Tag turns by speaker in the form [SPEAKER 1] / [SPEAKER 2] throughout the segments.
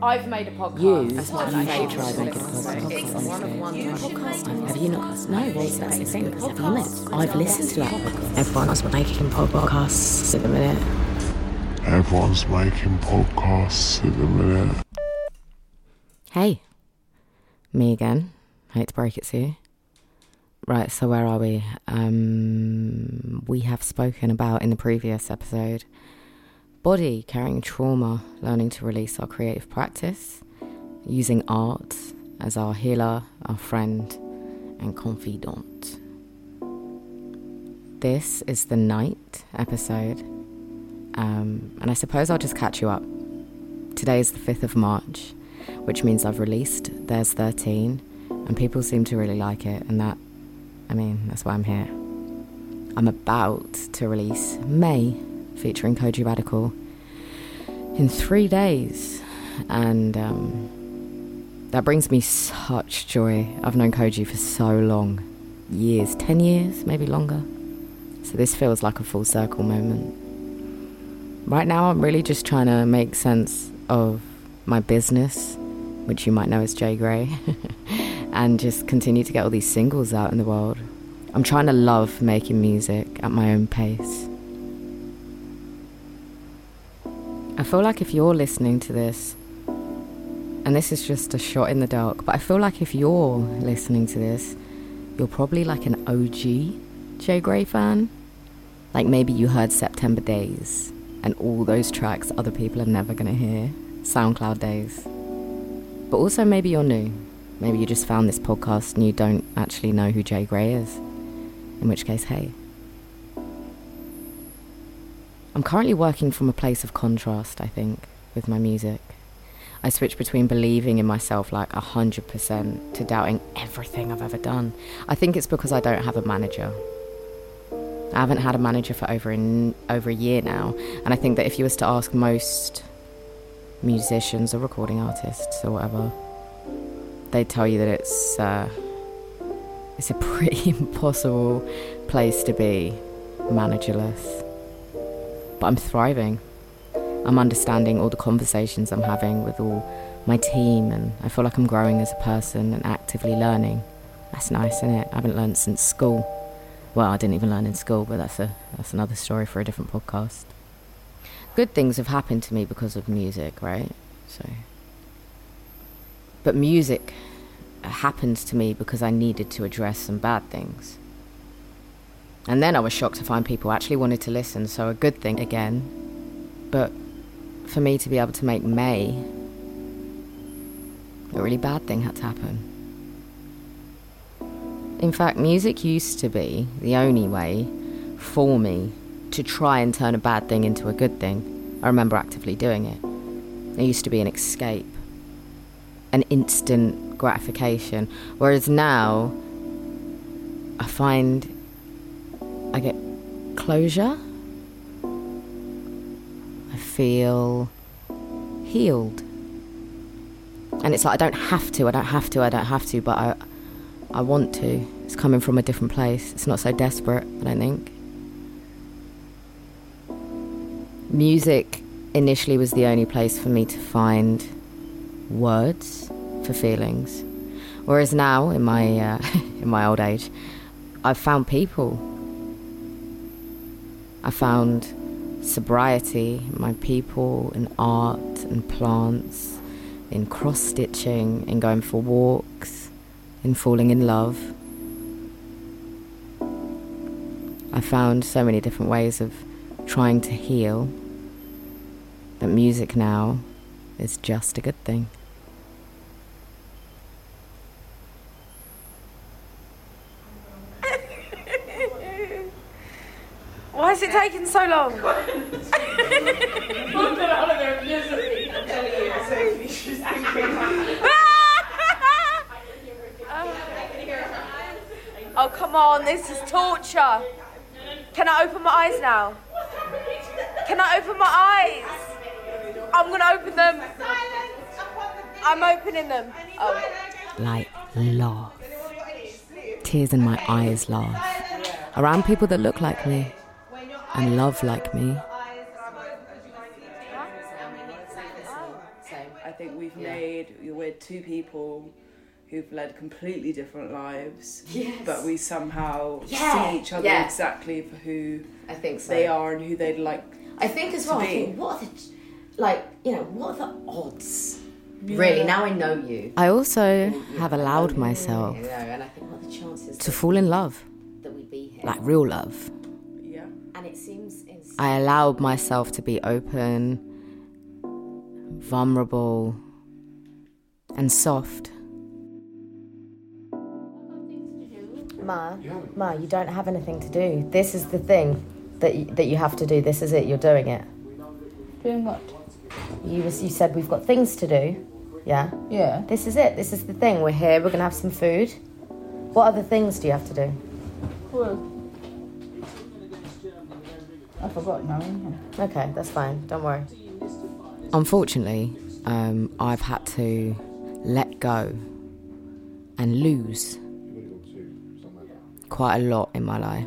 [SPEAKER 1] I've made a podcast.
[SPEAKER 2] You,
[SPEAKER 1] That's
[SPEAKER 2] have
[SPEAKER 1] not
[SPEAKER 2] you
[SPEAKER 1] like
[SPEAKER 2] tried
[SPEAKER 1] it's
[SPEAKER 2] making a
[SPEAKER 1] just-
[SPEAKER 2] podcast?
[SPEAKER 1] it's
[SPEAKER 2] honestly?
[SPEAKER 1] one of one
[SPEAKER 2] Have have you not? No, well, that's the thing. Have you not? I've listened to that podcast. Everyone's making podcasts at the minute.
[SPEAKER 3] Everyone's making podcasts at the minute.
[SPEAKER 2] Hey, me again. Hate to break it to you. Right, so where are we? Um, we have spoken about in the previous episode body carrying trauma, learning to release our creative practice, using art as our healer, our friend, and confidant. This is the night episode, um, and I suppose I'll just catch you up. Today is the 5th of March, which means I've released There's 13, and people seem to really like it, and that, I mean, that's why I'm here. I'm about to release May, featuring Kojey Radical, in three days, and um, that brings me such joy. I've known Koji for so long years, 10 years, maybe longer. So this feels like a full circle moment. Right now, I'm really just trying to make sense of my business, which you might know as JGrrey, and just continue to get all these singles out in the world. I'm trying to love making music at my own pace. I feel like if you're listening to this, and this is just a shot in the dark, but I feel like if you're listening to this, you're probably like an OG JGrrey fan. Like maybe you heard September Days and all those tracks other people are never gonna hear, SoundCloud days. But also maybe you're new. Maybe you just found this podcast and you don't actually know who JGrrey is. In which case, hey. I'm currently working from a place of contrast, I think, with my music. I switch between believing in myself like 100% to doubting everything I've ever done. I think it's because I don't have a manager. I haven't had a manager for over an, over a year now, and I think that if you was to ask most musicians or recording artists or whatever, they'd tell you that it's uh, it's a pretty impossible place to be managerless. But I'm thriving. I'm understanding all the conversations I'm having with all my team, and I feel like I'm growing as a person and actively learning. That's nice, isn't it? I haven't learned since school. Well, I didn't even learn in school, but that's a that's another story for a different podcast. Good things have happened to me because of music, right? So, but music happened to me because I needed to address some bad things. And then I was shocked to find people actually wanted to listen, so a good thing again. But for me to be able to make May, a really bad thing had to happen. In fact, music used to be the only way for me to try and turn a bad thing into a good thing. I remember actively doing it. It used to be an escape, an instant gratification. Whereas now, I find I get closure. I feel healed. And it's like I don't have to, I don't have to, I don't have to, but I I want to. It's coming from a different place. It's not so desperate, I don't think. Music initially was the only place for me to find words for feelings. Whereas now, in my uh, in my old age, I've found people. I found sobriety, my people, in art and plants, in cross stitching, in going for walks, in falling in love. I found so many different ways of trying to heal that music now is just a good thing.
[SPEAKER 1] Why is it taking so long? oh come on, this is torture. Can I open my eyes now? Can I open my eyes? I'm gonna open them. I'm opening them. Oh.
[SPEAKER 2] Like laugh. Tears in my eyes laugh. Around people that look like me and love like me.
[SPEAKER 4] I think we've
[SPEAKER 5] Yeah.
[SPEAKER 4] made we're two people who've led completely different lives,
[SPEAKER 5] Yes.
[SPEAKER 4] but we somehow
[SPEAKER 5] Yeah,
[SPEAKER 4] see each other
[SPEAKER 5] yeah.
[SPEAKER 4] exactly for who
[SPEAKER 5] I think so.
[SPEAKER 4] they are and who they'd like.
[SPEAKER 5] I think as
[SPEAKER 4] to
[SPEAKER 5] well. I think what are the like you know what are the odds? Really, now I know you.
[SPEAKER 2] I also
[SPEAKER 5] You-
[SPEAKER 2] have allowed myself
[SPEAKER 5] you know, think what are the chances
[SPEAKER 2] to fall in love,
[SPEAKER 5] that we'd be here?
[SPEAKER 2] like real love.
[SPEAKER 4] Yeah.
[SPEAKER 5] and it seems insane.
[SPEAKER 2] I allowed myself to be open, vulnerable, and soft.
[SPEAKER 5] Ma, Ma, you don't have anything to do. This is the thing that you, that you have to do. This is it. You're doing it.
[SPEAKER 6] Doing what?
[SPEAKER 5] You was you said we've got things to do. Yeah.
[SPEAKER 6] Yeah.
[SPEAKER 5] This is it. This is the thing. We're here. We're gonna have some food. What other things do you have to do?
[SPEAKER 6] Well, I forgot now.
[SPEAKER 5] Okay, that's fine. Don't worry.
[SPEAKER 2] Unfortunately, um, I've had to let go and lose quite a lot in my life.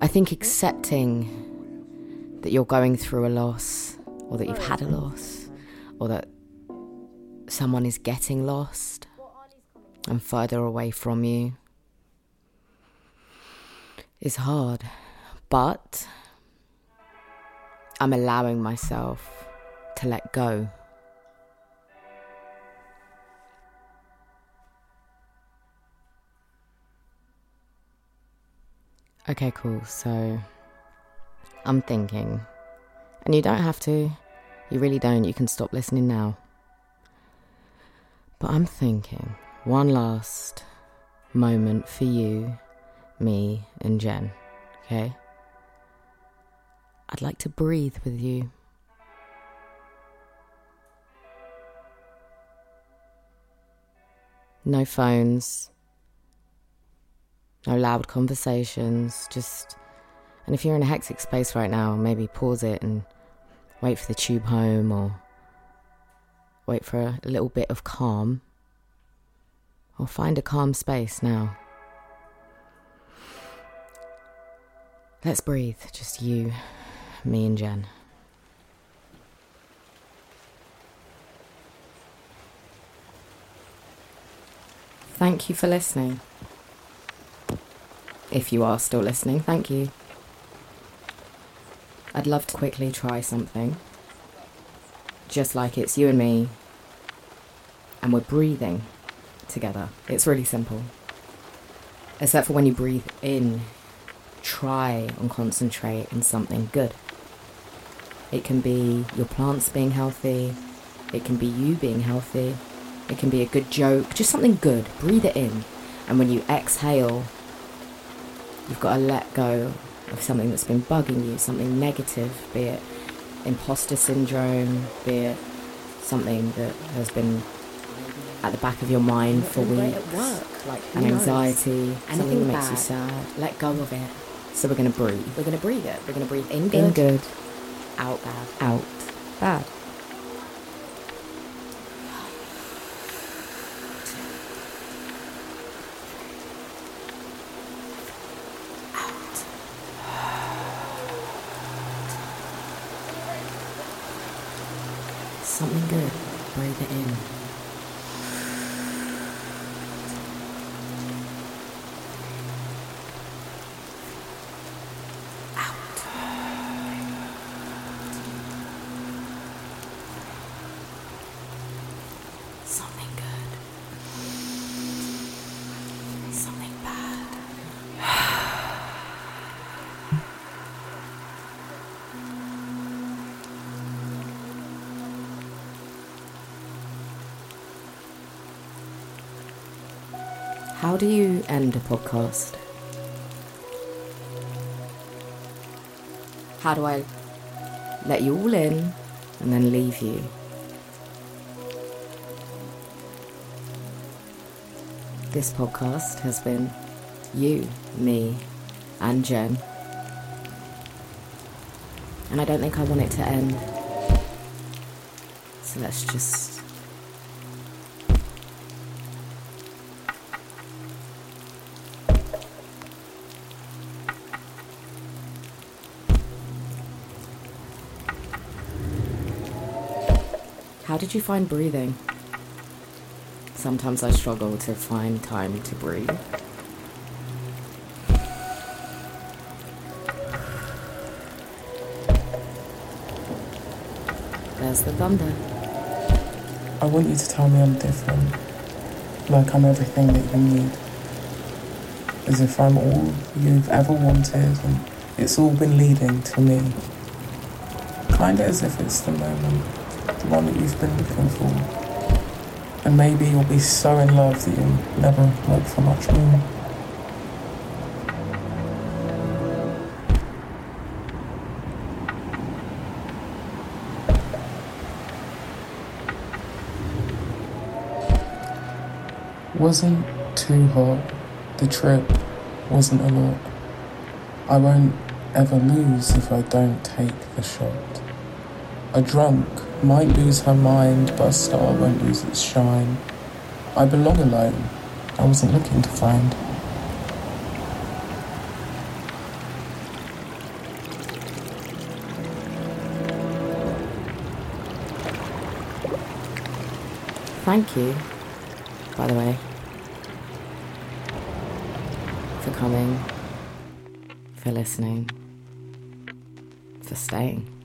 [SPEAKER 2] I think accepting that you're going through a loss, or that you've had a loss, or that someone is getting lost and further away from you is hard. But I'm allowing myself to let go. Okay, cool. So I'm thinking, and you don't have to, you really don't, you can stop listening now. But I'm thinking, one last moment for you, me, and Jen, okay? I'd like to breathe with you. No phones, no loud conversations, just. And if you're in a hectic space right now, maybe pause it and wait for the tube home or wait for a little bit of calm. Or find a calm space now. Let's breathe, just you, me, and Jen. Thank you for listening. If you are still listening, thank you. I'd love to quickly try something. Just like it's you and me, and we're breathing together. It's really simple. Except for when you breathe in, try and concentrate on something good. It can be your plants being healthy, it can be you being healthy, it can be a good joke, just something good. Breathe it in. And when you exhale, you've got to let go of something that's been bugging you, something negative, be it imposter syndrome, be it something that has been at the back of your mind for weeks.
[SPEAKER 5] at work, like
[SPEAKER 2] An anxiety, something
[SPEAKER 5] Anything
[SPEAKER 2] that makes you sad. Let go of it. So we're going to breathe.
[SPEAKER 5] We're gonna breathe it. We're gonna breathe in good,
[SPEAKER 2] In good,
[SPEAKER 5] out bad.
[SPEAKER 2] out bad. Something good. Breathe it in. How do you end a podcast? How do I let you all in and then leave you? This podcast has been you, me, and Jen. And I don't think I want it to end. So let's just. How did you find breathing? Sometimes I struggle to find time to breathe. There's the thunder.
[SPEAKER 7] I want you to tell me I'm different. Like I'm everything that you need. As if I'm all you've ever wanted and it's all been leading to me. Kinda as if it's the moment, one that you've been looking for. And maybe you'll be so in love that you'll never look for much more. Wasn't too hot. The trip wasn't a lot. I won't ever lose if I don't take the shot. A drunk might lose her mind, but a star won't lose its shine. I belong alone. I wasn't looking to find.
[SPEAKER 2] Thank you, by the way, for coming, for listening, for staying.